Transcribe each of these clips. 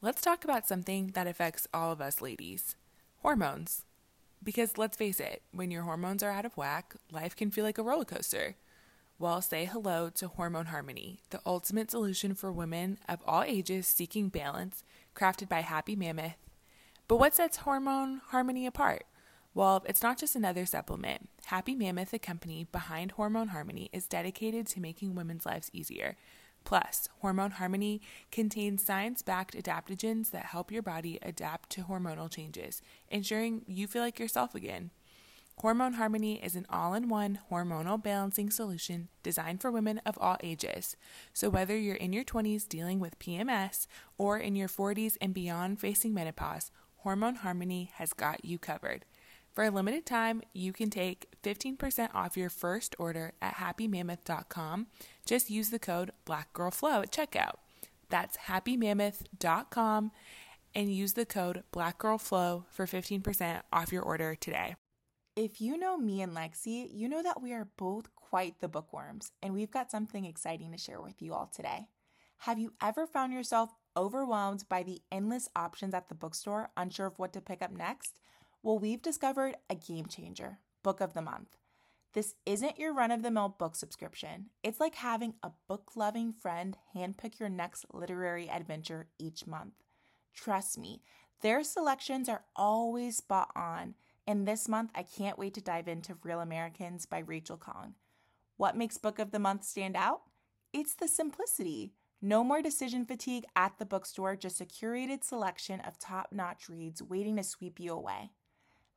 let's talk about something that affects all of us ladies hormones. Because let's face it, when your hormones are out of whack, life can feel like a roller coaster. Well, say hello to Hormone Harmony, the ultimate solution for women of all ages seeking balance, crafted by Happy Mammoth. But what sets Hormone Harmony apart? Well, it's not just another supplement. Happy Mammoth, the company behind Hormone Harmony, is dedicated to making women's lives easier. Plus, Hormone Harmony contains science backed adaptogens that help your body adapt to hormonal changes, ensuring you feel like yourself again. Hormone Harmony is an all in one hormonal balancing solution designed for women of all ages. So, whether you're in your 20s dealing with PMS or in your 40s and beyond facing menopause, Hormone Harmony has got you covered. For a limited time, you can take 15% off your first order at happymammoth.com. Just use the code BlackGirlFlow at checkout. That's happymammoth.com and use the code BlackGirlFlow for 15% off your order today. If you know me and Lexi, you know that we are both quite the bookworms, and we've got something exciting to share with you all today. Have you ever found yourself overwhelmed by the endless options at the bookstore, unsure of what to pick up next? Well, we've discovered a game changer book of the month. This isn't your run of the mill book subscription. It's like having a book loving friend handpick your next literary adventure each month. Trust me, their selections are always spot on. And this month, I can't wait to dive into Real Americans by Rachel Khong. What makes Book of the Month stand out? It's the simplicity. No more decision fatigue at the bookstore, just a curated selection of top notch reads waiting to sweep you away.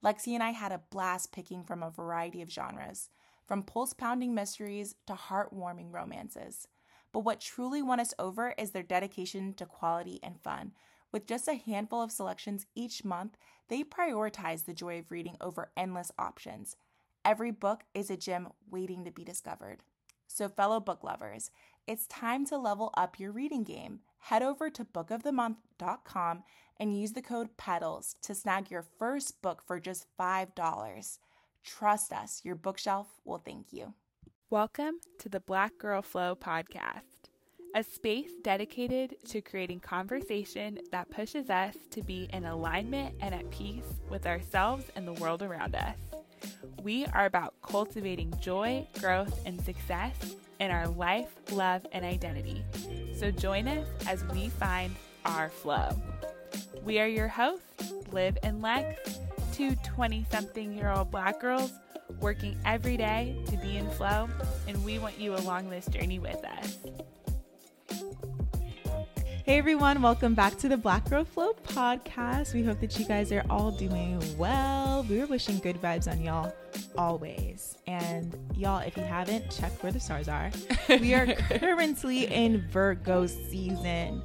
Lexi and I had a blast picking from a variety of genres, from pulse pounding mysteries to heartwarming romances. But what truly won us over is their dedication to quality and fun. With just a handful of selections each month, they prioritize the joy of reading over endless options. Every book is a gem waiting to be discovered. So, fellow book lovers, it's time to level up your reading game. Head over to bookofthemonth.com and use the code PEDALS to snag your first book for just $5. Trust us, your bookshelf will thank you. Welcome to the Black Girl Flow podcast, a space dedicated to creating conversation that pushes us to be in alignment and at peace with ourselves and the world around us. We are about cultivating joy, growth, and success in our life, love, and identity. So join us as we find our flow. We are your hosts, Liv and Lex, two 20 something year old black girls working every day to be in flow, and we want you along this journey with us. Hey everyone, welcome back to the Black Girl Flow podcast. We hope that you guys are all doing well. We're wishing good vibes on y'all always. And y'all, if you haven't, check where the stars are. We are currently in Virgo season.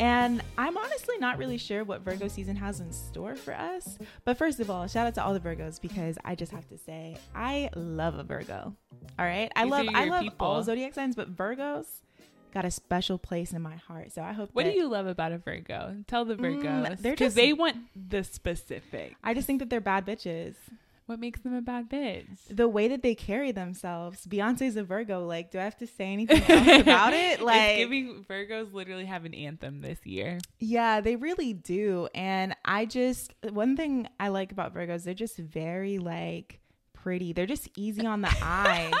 And I'm honestly not really sure what Virgo season has in store for us. But first of all, shout out to all the Virgos because I just have to say I love a Virgo. All right, I These love I love people. all zodiac signs, but Virgos got a special place in my heart. So I hope. What do you love about a Virgo? Tell the Mm, Virgos. Because just- they want the specific. I just think that they're bad bitches. What makes them a bad bitch? The way that they carry themselves. Beyonce's a Virgo. Like, do I have to say anything else about it? Like, it's giving Virgos literally have an anthem this year. Yeah, they really do. And I just one thing I like about Virgos, they're just very like pretty. They're just easy on the eyes.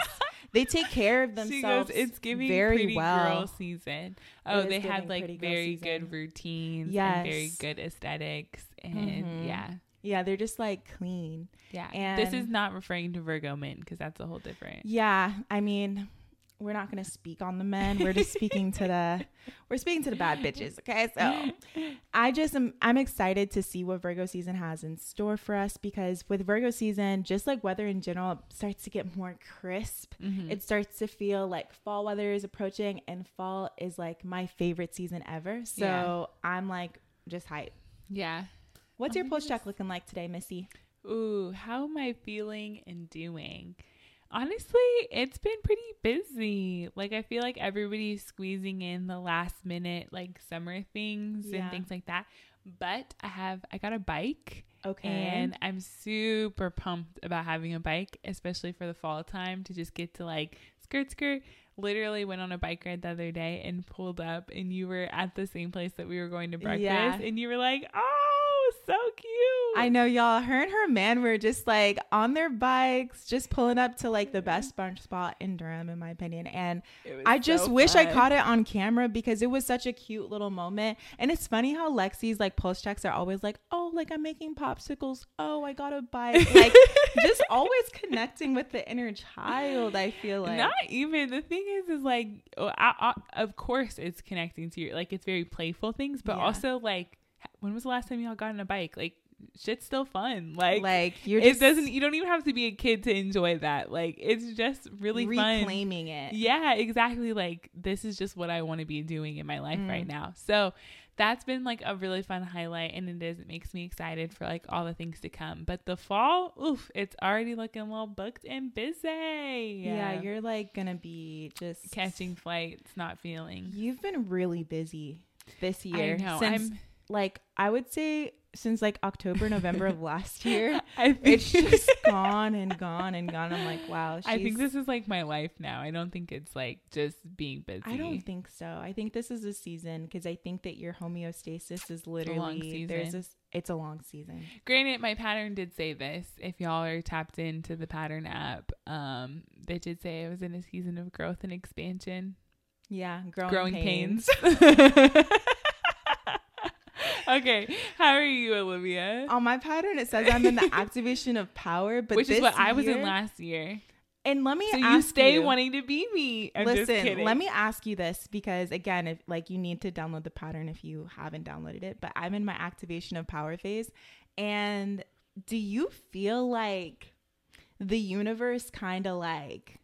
They take care of She themselves. goes, it's giving very pretty well. girl season. Oh, they had like very season. good routines and very good aesthetics. And Mhm. yeah, Yeah, they're just like clean. yeah. this is not referring to Virgo men because that's a whole different. Yeah, I mean, we're not gonna speak on the men. We're just speaking to the we're speaking to the bad bitches. Okay, so I just am I'm excited to see what Virgo season has in store for us because with Virgo season, just like weather in general, it starts to get more crisp. Mhm. It starts to feel like fall weather is approaching, and fall is like my favorite season ever. So Yeah. I'm like just hype. yeah. What's Oh your pulse check looking like today, Missy? Ooh, how am I feeling and doing? Honestly, it's been pretty busy. Like I feel like everybody's squeezing in the last minute like summer things Yeah. and things like that. But I have I got a bike Okay. and I'm super pumped about having a bike, especially for the fall time to just get to like skirt skirt, literally went on a bike ride the other day and pulled up, and you were at the same place that we were going to breakfast, Yeah. and you were like, "Oh, so cute." I know y'all. Her and her man were just like on their bikes, just pulling up to like the mm-hmm. best brunch spot in Durham, in my opinion. And I just so wish I caught it on camera because it was such a cute little moment. And it's funny how Lexi's like post checks are always like, oh, like I'm making popsicles. Oh, I got a bike. Like just always connecting with the inner child. I feel like. not even the thing is is like oh, I, I, of course it's connecting to your like it's very playful things but Yeah. also like when was the last time y'all got on a bike? Like shit's still fun. Like like you're it just doesn't you don't even have to be a kid to enjoy that. Like it's just really fun. Reclaiming it. yeah exactly. Like this is just what i want to be doing in my life Mm. right now. So that's been like a really fun highlight and it is it makes me excited for like all the things to come. But the fall oof it's already looking well booked and busy. Yeah, you're like gonna be just catching flights not feeling. You've been really busy this I year. know, Since I'm- like I would say since like October, November of last year. I think It's just gone and gone and gone. I'm like, wow. I think this is like my life now. I don't think it's like just being busy. I don't think so. I think this is a season because I think that your homeostasis is literally there's season. this. It's a long season. Granted, my pattern did say this. If y'all are tapped into the pattern app, um, they did say I was in a season of growth and expansion. Yeah, growing, growing pains. pains. okay, how are you, Olivia? On my pattern, it says I'm in the activation of power, but Which is what I was in last year. And let me So ask you stay you, wanting to be me. I'm Listen, let me ask you this because again, if like you need to download the pattern if you haven't downloaded it, but I'm in my activation of power phase. And do you feel like the universe kind of like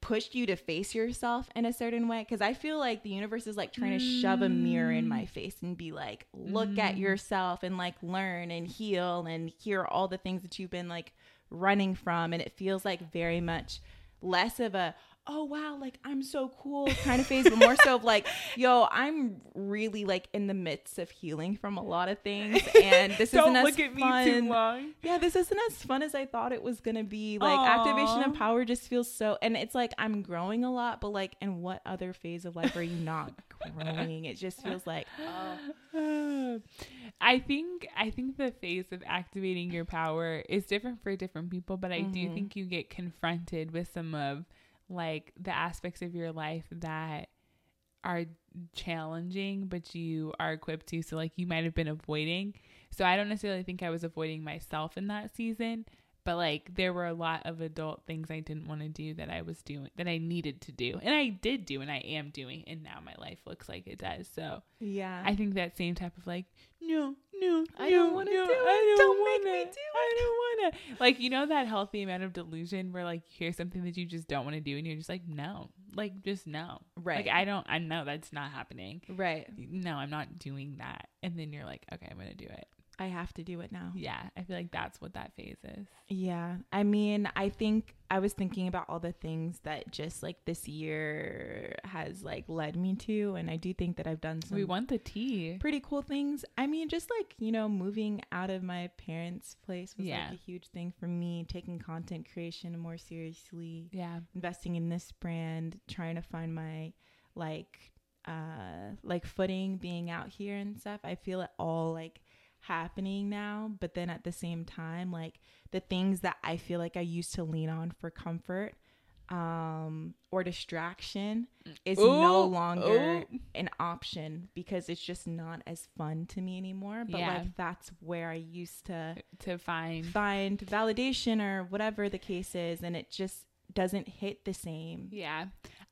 pushed you to face yourself in a certain way? Because I feel like the universe is like trying to shove a mirror in my face and be like, look at Mm. yourself and like learn and heal and hear all the things that you've been like running from. And it feels like very much less of a, oh wow, like I'm so cool kind of phase, but more so of like, yo, I'm really like in the midst of healing from a lot of things. And this isn't look as at me fun. too long. Yeah, this isn't as fun as I thought it was gonna be. Like activation of power just feels so and it's like I'm growing a lot, but like in what other phase of life are you not growing? It just feels like oh I think I think the phase of activating your power is different for different people, but I do Mhm. think you get confronted with some of like the aspects of your life that are challenging, but you are equipped to. So like you might have been avoiding. So I don't necessarily think I was avoiding myself in that season, but like there were a lot of adult things I didn't want to do that I was doing that I needed to do. And I did do and I am doing and now my life looks like it does. So yeah. I think that same type of like, no, no, I no, don't wanna no, do I it. don't Don't make wanna, me do it. I don't wanna. Like you know that healthy amount of delusion where like you hear something that you just don't want to do and you're just like, no, like just no, Right. Like I don't, I know that's not happening. right. No, I'm not doing that. And then you're like, okay, I'm gonna do it. I have to do it now. Yeah, I feel like that's what that phase is. Yeah. I mean, I think I was thinking about all the things that just like this year has like led me to. And I do think that I've done some we want the tea. pretty cool things. I mean, just like, you know, moving out of my parents' place was Yeah. like a huge thing for me, taking content creation more seriously, Yeah, investing in this brand, trying to find my like uh like footing being out here and stuff. I feel it all like happening now, but then at the same time, like the things that I feel like I used to lean on for comfort um or distraction is no longer ooh. an option because it's just not as fun to me anymore but Yeah. like that's where i used to to find. find validation or whatever the case is and it just doesn't hit the same Yeah.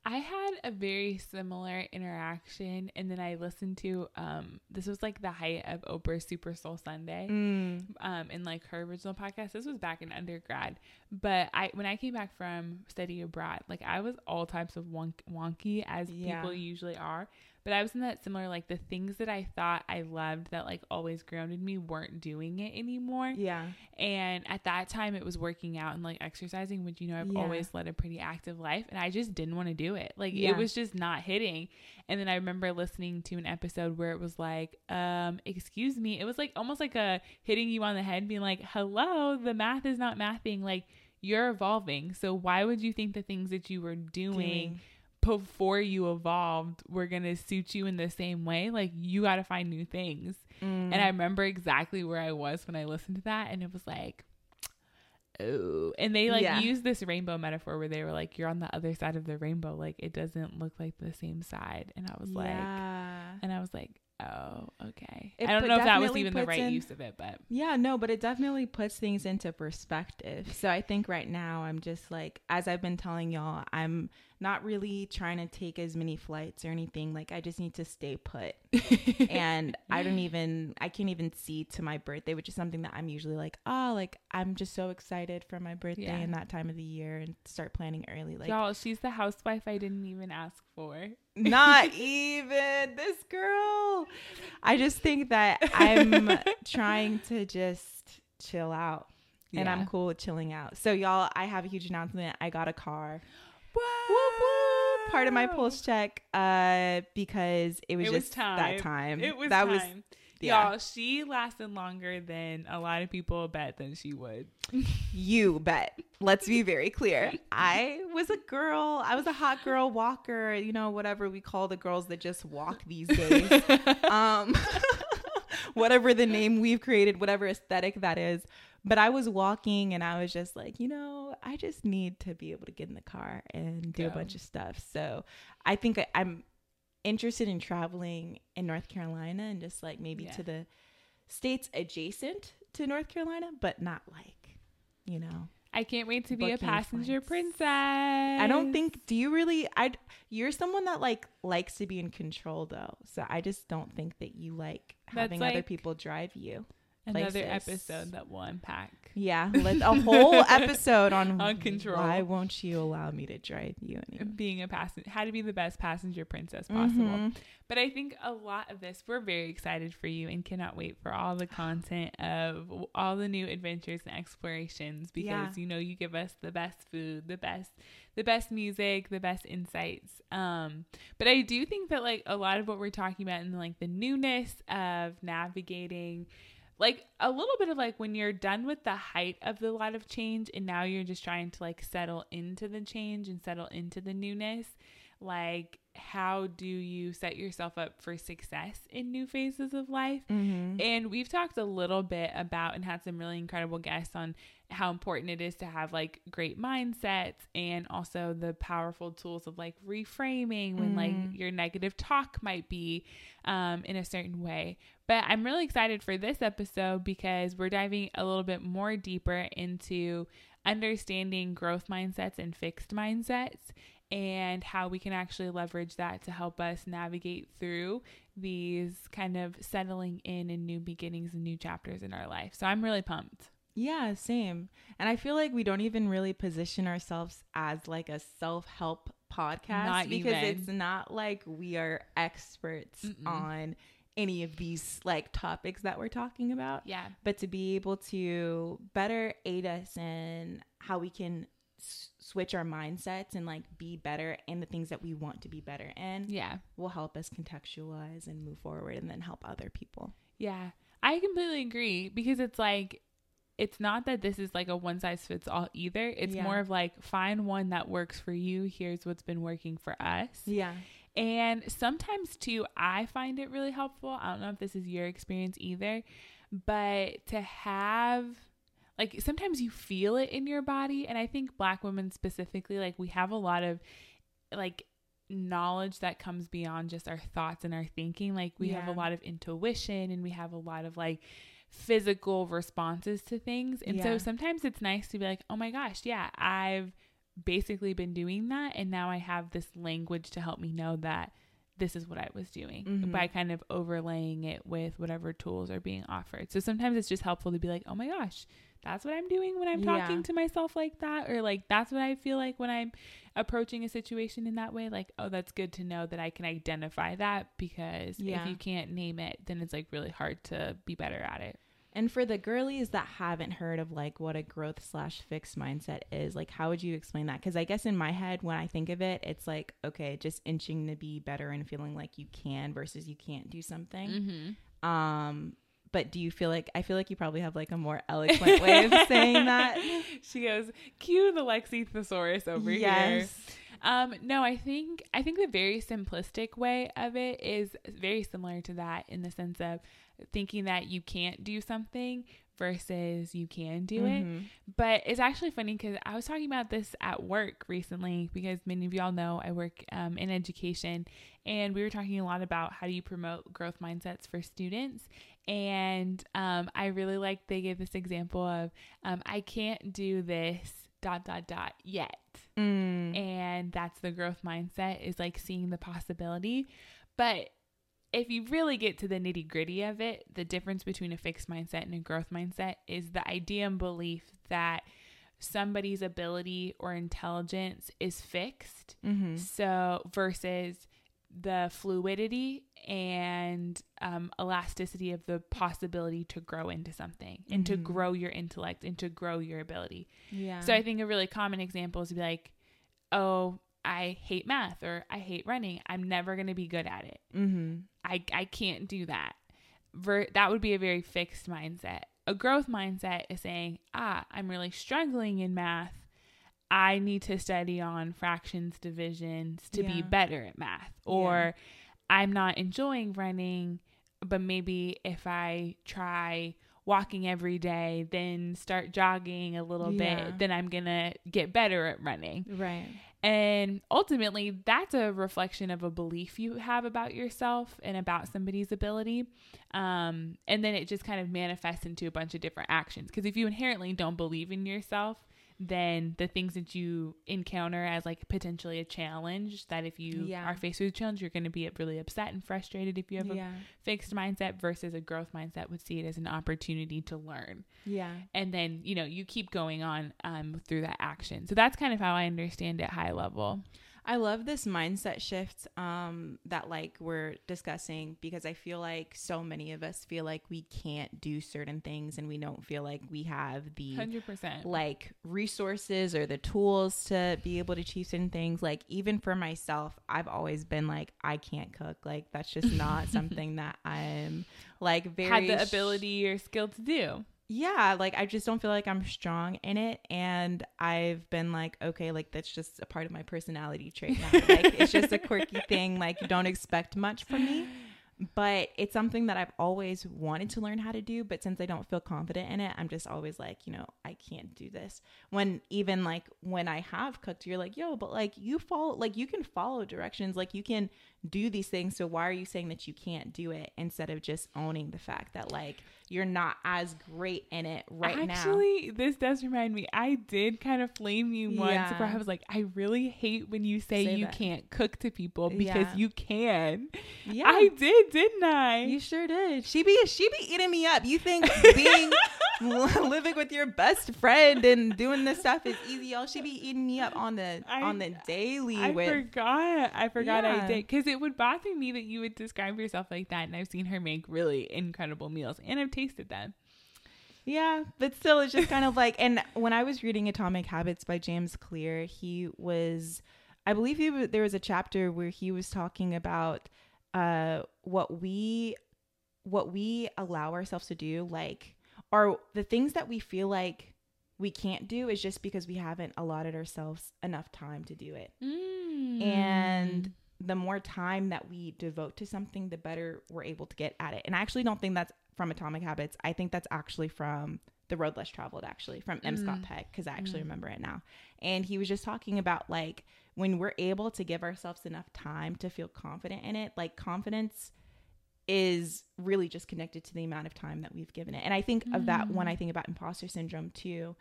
I had a very similar interaction and then I listened to um this was like the height of Oprah's Super Soul Sunday. mm. Um in like her original podcast. This was back in undergrad. But I when I came back from study abroad, like I was all types of wonk- wonky as Yeah. people usually are. But I was in that similar like the things that I thought I loved that like always grounded me weren't doing it anymore. yeah And at that time, it was working out and like exercising, which you know I've Yeah. always led a pretty active life, and I just didn't want to do it. Like Yeah. it was just not hitting. And then I remember listening to an episode where it was like, um, "Excuse me," it was like almost like a hitting you on the head, being like, "Hello, the math is not mathing." Like you're evolving. So why would you think the things that you were doing, Doing. Before you evolved were going to suit you in the same way? Like you got to find new things. Mm. And I remember exactly where I was when I listened to that and it was like oh and they like Yeah. used this rainbow metaphor where they were like you're on the other side of the rainbow like it doesn't look like the same side and I was like and I was like oh okay It I don't know if that was even the right in- use of it but Yeah, no, but it definitely puts things into perspective. So I think right now I'm just like, as I've been telling y'all, I'm not really trying to take as many flights or anything. Like, I just need to stay put. and I don't even, I can't even see to my birthday, which is something that I'm usually like, oh, like, I'm just so excited for my birthday Yeah. and that time of the year and start planning early. Like, y'all she's the housewife I didn't even ask for not even this girl. I just think that I'm trying to just chill out. And Yeah. I'm cool with chilling out. So y'all, I have a huge announcement. I got a car. Whoop, whoop. Part of my pulse check uh because it was It was just that time. It was that time. was yeah. Y'all, she lasted longer than a lot of people bet than she would. You bet. Let's be very clear. I was a girl. I was a hot girl walker, you know, whatever we call the girls that just walk these days. um whatever the name we've created, whatever aesthetic that is. But I was walking and I was just like, you know, I just need to be able to get in the car and do a bunch of stuff. So I think I, I'm interested in traveling in North Carolina and just like maybe Yeah. to the states adjacent to North Carolina, but not like, you know. I can't wait to be a passenger flights. princess. I don't think do you really I you're someone that like likes to be in control though. So I just don't think that you like That's having other people drive you. Another places. episode that we'll unpack. Yeah, let a whole episode on On control. Why won't you allow me to drive you anymore? Being a passenger, how to be the best passenger princess possible. Mhm. But I think a lot of this, we're very excited for you and cannot wait for all the content of all the new adventures and explorations because Yeah. you know you give us the best food, the best, the best music, the best insights. Um, but I do think that like a lot of what we're talking about and like the newness of navigating like a little bit of like when you're done with the height of the lot of change and now you're just trying to like settle into the change and settle into the newness like how do you set yourself up for success in new phases of life Mhm. and we've talked a little bit about and had some really incredible guests on how important it is to have like great mindsets and also the powerful tools of like reframing when like your negative talk might be um, in a certain way. But I'm really excited for this episode because we're diving a little bit more deeper into understanding growth mindsets and fixed mindsets and how we can actually leverage that to help us navigate through these kind of settling in and new beginnings and new chapters in our life. So I'm really pumped. Yeah, same. And I feel like we don't even really position ourselves as like a self-help podcast Not because even. it's not like we are experts Mm-mm. on any of these like topics that we're talking about. Yeah. but to be able to better aid us in how we can s- switch our mindsets and like be better in the things that we want to be better in Yeah. will help us contextualize and move forward and then help other people. Yeah. I completely agree because it's like it's not that this is like a one size fits all either. It's Yeah. more of like find one that works for you. Here's what's been working for us. Yeah. And sometimes too, I find it really helpful. I don't know if this is your experience either, but to have like sometimes you feel it in your body. And I think black women specifically, like we have a lot of like knowledge that comes beyond just our thoughts and our thinking. Like we have a lot of intuition and we have a lot of like physical responses to things. And so sometimes it's nice to be like, oh my gosh, yeah, I've basically been doing that. And now I have this language to help me know that this is what I was doing Mhm. by kind of overlaying it with whatever tools are being offered. So sometimes it's just helpful to be like, oh my gosh, that's what I'm doing when I'm talking Yeah. to myself like that. Or like, that's what I feel like when I'm approaching a situation in that way. Like, oh, that's good to know that I can identify that because Yeah. if you can't name it, then it's like really hard to be better at it. And for the girlies that haven't heard of like what a growth slash fixed mindset is, like how would you explain that? Because I guess in my head, when I think of it, it's like okay, just inching to be better and feeling like you can versus you can't do something. Mm-hmm. Um, but do you feel like I feel like you probably have like a more eloquent way of saying that? She goes, cue the Lexi thesaurus over yes. here. Um, no, I think I think the very simplistic way of it is very similar to that in the sense of thinking that you can't do something versus you can do mm-hmm. it. But it's actually funny because I was talking about this at work recently because many of y'all know I work um, in education and we were talking a lot about how do you promote growth mindsets for students. And um, I really like they gave this example of um, I can't do this dot dot dot yet. Mm. And that's the growth mindset is like seeing the possibility. But if you really get to the nitty gritty of it, the difference between a fixed mindset and a growth mindset is the idea and belief that somebody's ability or intelligence is fixed. Mm-hmm. So, versus the fluidity and um, elasticity of the possibility to grow into something and mm-hmm. to grow your intellect and to grow your ability. Yeah. So, I think a really common example is to be like, oh, I hate math or I hate running. I'm never going to be good at it. Mm-hmm. I, I can't do that. Ver- that would be a very fixed mindset. A growth mindset is saying, ah, I'm really struggling in math. I need to study on fractions, divisions to yeah. be better at math. Or yeah. I'm not enjoying running, but maybe if I try walking every day, then start jogging a little yeah. bit, then I'm going to get better at running. Right. And ultimately, that's a reflection of a belief you have about yourself and about somebody's ability. Um, and then it just kind of manifests into a bunch of different actions. Because if you inherently don't believe in yourself, then the things that you encounter as like potentially a challenge that if you yeah. are faced with a challenge you're going to be really upset and frustrated if you have yeah. a fixed mindset versus a growth mindset would see it as an opportunity to learn yeah and then you know you keep going on um, through that action so that's kind of how i understand it high level I love this mindset shift um, that like we're discussing because I feel like so many of us feel like we can't do certain things and we don't feel like we have the 100% like resources or the tools to be able to achieve certain things. Like even for myself, I've always been like I can't cook. Like that's just not something that I'm like very had the ability or skill to do yeah, like I just don't feel like I'm strong in it. And I've been like, okay, like that's just a part of my personality trait now. like it's just a quirky thing. Like don't expect much from me but it's something that I've always wanted to learn how to do. But since I don't feel confident in it, I'm just always like, you know, I can't do this. When even like when I have cooked, you're like, yo, but like you follow, like you can follow directions, like you can do these things. So why are you saying that you can't do it instead of just owning the fact that like you're not as great in it right Actually, now? Actually, this does remind me. I did kind of flame you once yeah. where I was like, I really hate when you say, say you that. can't cook to people because yeah. you can. Yeah, I did didn't I? You sure did. She be she be eating me up. You think being living with your best friend and doing this stuff is easy? Y'all, she be eating me up on the I, on the daily. I with, forgot. I forgot yeah. I did because it would bother me that you would describe yourself like that, and I've seen her make really incredible meals, and I've tasted them. Yeah, but still, it's just kind of like. And when I was reading Atomic Habits by James Clear, he was, I believe he was, there was a chapter where he was talking about uh, what we what we allow ourselves to do like are the things that we feel like we can't do is just because we haven't allotted ourselves enough time to do it. Mm. And the more time that we devote to something, the better we're able to get at it. And I actually don't think that's from Atomic Habits. I think that's actually from The Road Less Traveled, actually, from M. Mm. Scott Peck, because I actually mm. remember it now. And he was just talking about like when we're able to give ourselves enough time to feel confident in it, like confidence is really just connected to the amount of time that we've given it. And I think mm. of that when I mm. think about imposter syndrome too,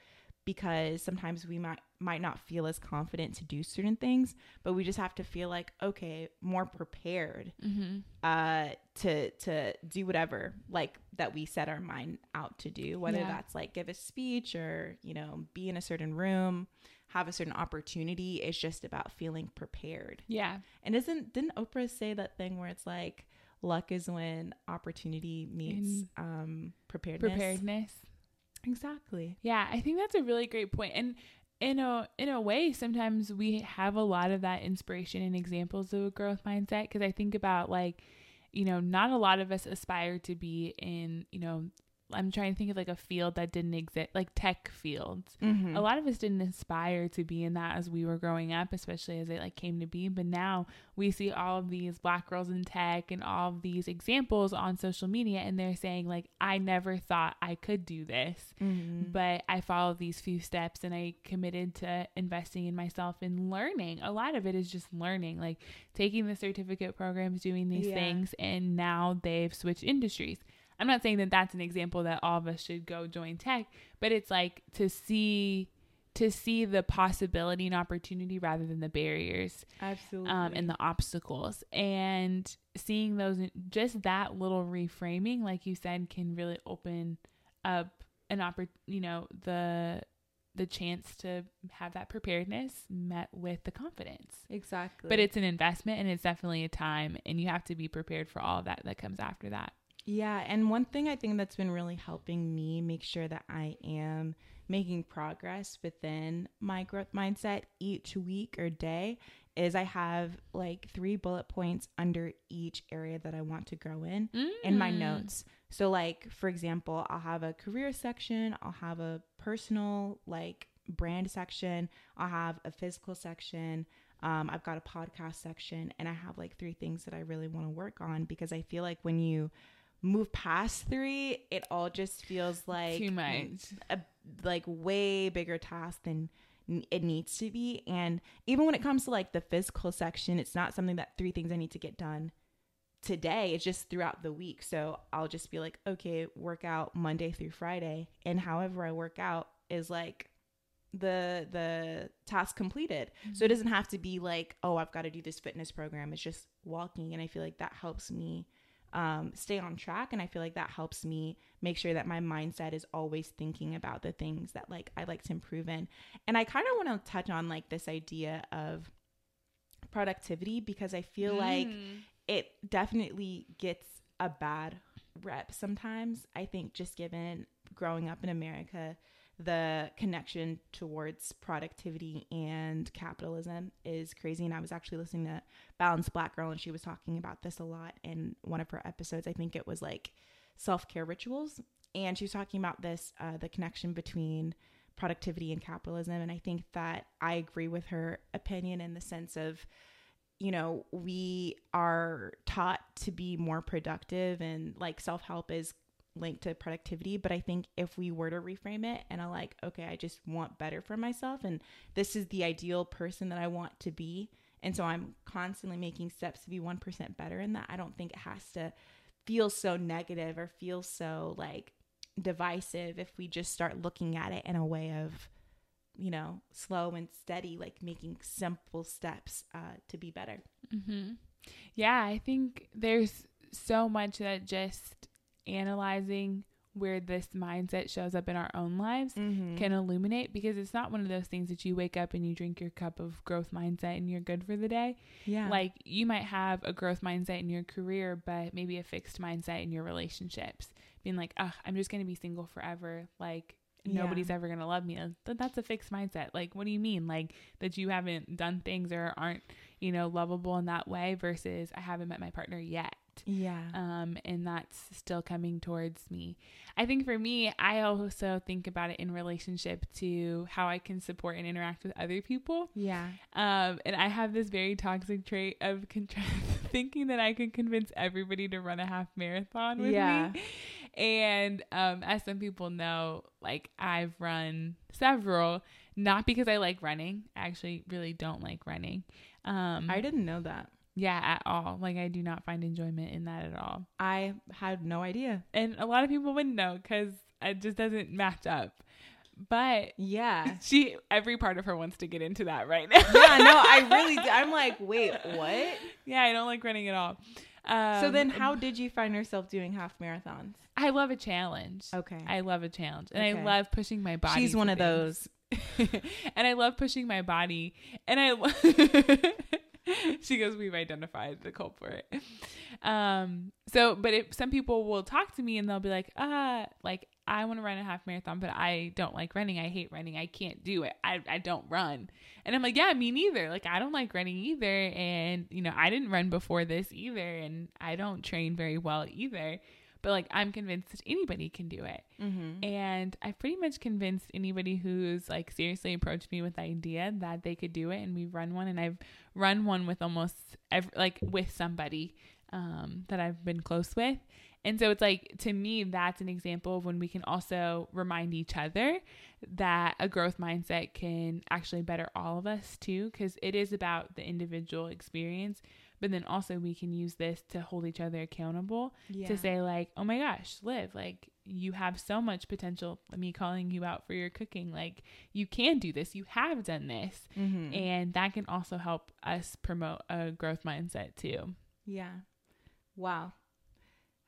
because sometimes we might might not feel as confident to do certain things, but we just have to feel like okay, more prepared mm-hmm. uh, to to do whatever like that we set our mind out to do, whether yeah. that's like give a speech or you know be in a certain room have a certain opportunity. It's just about feeling prepared. Yeah. And isn't didn't Oprah say that thing where it's like luck is when opportunity meets In um preparedness. Preparedness. Exactly. Yeah, I think that's a really great point. And in a in a way, sometimes we have a lot of that inspiration and examples of a growth mindset because I think about like you know, not a lot of us aspire to be in, you know, I'm trying to think of like a field that didn't exist, like tech fields. Mm-hmm. A lot of us didn't aspire to be in that as we were growing up, especially as it like came to be. But now we see all of these black girls in tech and all of these examples on social media, and they're saying like, I never thought I could do this, Mm-hmm. but I followed these few steps and I committed to investing in myself and learning. A lot of it is just learning, like taking the certificate programs, doing these Yeah. things, and now they've switched industries. I'm not saying that that's an example that all of us should go join tech, but it's like to see to see the possibility and opportunity rather than the barriers Absolutely. um, and the obstacles and seeing those just that little reframing like you said can really open up an oppor- you know the the chance to have that preparedness met with the confidence exactly. but it's an investment and it's definitely a time and you have to be prepared for all of that that comes after that Yeah, and one thing I think that's been really helping me make sure that I am making progress within my growth mindset each week or day is I have like three bullet points under each area that I want to grow in in my Mm. notes. So like for example, I'll have a career section, I'll have a personal like brand section, I'll have a physical section, um, I've got a podcast section, and I have like three things that I really want to work on because I feel like when you move past three, it all just feels like too much a like way bigger task than it needs to be. And even when it comes to like the physical section, it's not something that three things I need to get done today. It's just throughout the week. So I'll just be like, okay, work out Monday through Friday, and however I work out is like the the task completed. So it mm-hmm. doesn't have to be like, oh, I've got to do this fitness program. It's just walking, and I feel like that helps me um, stay on track, and I feel like that helps me make sure that my mindset is always thinking about the things that like I like to improve in. And I kind of want to touch on like this idea of productivity because I feel like Mm. it definitely gets a bad rep sometimes. I think just given growing up in America, the connection towards productivity and capitalism is crazy. And I was actually listening to Balanced Black Girl, and she was talking about this a lot in one of her episodes. I think it was like self care rituals. And she was talking about this uh, the connection between productivity and capitalism. And I think that I agree with her opinion in the sense of, you know, we are taught to be more productive and like self help is linked to productivity. But I think if we were to reframe it and I like, okay, I just want better for myself and this is the ideal person that I want to be. And so I'm constantly making steps to be 1% better in that. I don't think it has to feel so negative or feel so like divisive if we just start looking at it in a way of you know slow and steady like making simple steps uh, to be better hmm Yeah, I think there's so much that just analyzing where this mindset shows up in our own lives mm-hmm. can illuminate because it's not one of those things that you wake up and you drink your cup of growth mindset and you're good for the day. yeah Like you might have a growth mindset in your career, but maybe a fixed mindset in your relationships. Being like, oh, I'm just going to be single forever. Like, Yeah. nobody's ever going to love me. Th- That's a fixed mindset. Like, what do you mean? Like, that you haven't done things or aren't, you know, lovable in that way versus I haven't met my partner yet. Yeah Um, and that's still coming towards me. I think for me, I also think about it in relationship to how I can support and interact with other people. yeah Um, and I have this very toxic trait of con- thinking that I can convince everybody to run a half marathon with Yeah. me. And um, as some people know, like I've run several, not because I like running. I actually really don't like running. Um, i didn't know that yeah, at all. Like I do not find enjoyment in that at all. i had no idea And a lot of people wouldn't know because it just doesn't match up. But yeah she, every part of her wants to get into that right now. yeah no i really did. i'm like wait what Yeah, I don't like running at all. Um, so then how did you find yourself doing half marathons I love a challenge. okay I love a challenge, and Okay. I love pushing my body. she's one of things. those and I love pushing my body, and I. lo- she goes, We've identified the culprit. Um, so, but if some people will talk to me and they'll be like, uh, like, I want to run a half marathon, but I don't like running. I hate running. I can't do it. I, I don't run. And I'm like, yeah, me neither. Like, I don't like running either. And, you know, I didn't run before this either. And I don't train very well either. But, like, I'm convinced that anybody can do it. Mm-hmm. And I've pretty much convinced anybody who's, like, seriously approached me with the idea that they could do it. And we've run one. And I've run one with almost, every, like, with somebody um, that I've been close with. And so it's like, to me, that's an example of when we can also remind each other that a growth mindset can actually better all of us too, because it is about the individual experience. But then also, we can use this to hold each other accountable yeah. to say, like, oh my gosh, live like, you have so much potential. Me calling you out for your cooking, like, you can do this. You have done this. Mm-hmm. And that can also help us promote a growth mindset too. Yeah. Wow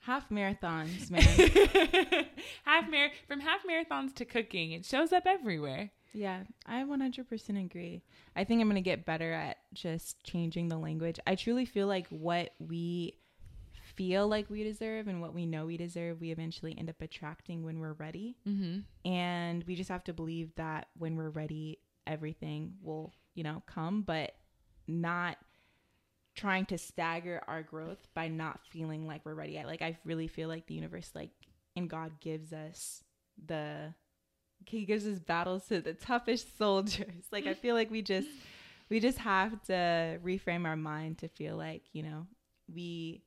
half marathons, man. half mar from half marathons to cooking, it shows up everywhere. Yeah, I 100% agree. I think I'm going to get better at just changing the language. I truly feel like what we feel like we deserve and what we know we deserve, we eventually end up attracting when we're ready. Mm-hmm. And we just have to believe that when we're ready, everything will, you know, come, but not trying to stagger our growth by not feeling like we're ready. I like I really feel like the universe like and God gives us the he gives his battles to the toughest soldiers. Like I feel like we just we just have to reframe our mind to feel like, you know, we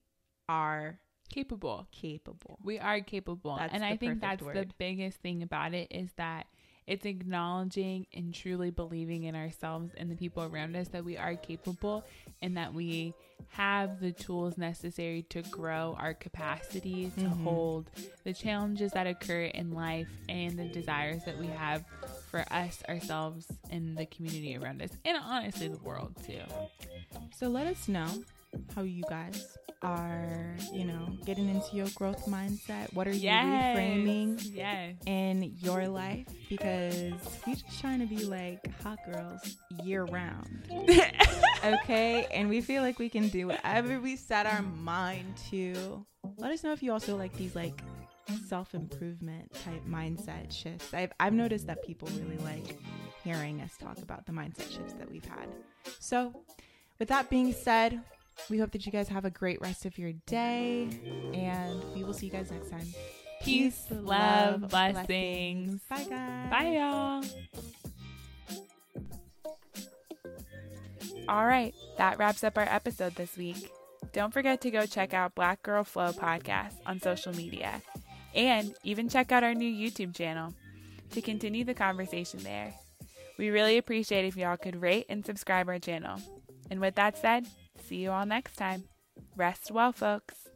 are capable. Capable. We are capable. That's and I think that's word. the biggest thing about it is that it's acknowledging and truly believing in ourselves and the people around us that we are capable and that we have the tools necessary to grow our capacity to mm-hmm. hold the challenges that occur in life and the desires that we have for us, ourselves, and the community around us, and honestly, the world too. So let us know how you guys are, you know, getting into your growth mindset. What are you yes. reframing yes. in your life? Because we're just trying to be like hot girls year round. okay? And we feel like we can do whatever we set our mind to. Let us know if you also like these like self improvement type mindset shifts. I've, I've noticed that people really like hearing us talk about the mindset shifts that we've had. So, with that being said, we hope that you guys have a great rest of your day, and we will see you guys next time. Peace, Peace love, blessings. blessings. Bye, guys. Bye, y'all. All right, that wraps up our episode this week. Don't forget to go check out Black Girl Flow podcast on social media and even check out our new YouTube channel to continue the conversation there. We really appreciate if y'all could rate and subscribe our channel. And with that said, see you all next time. Rest well, folks.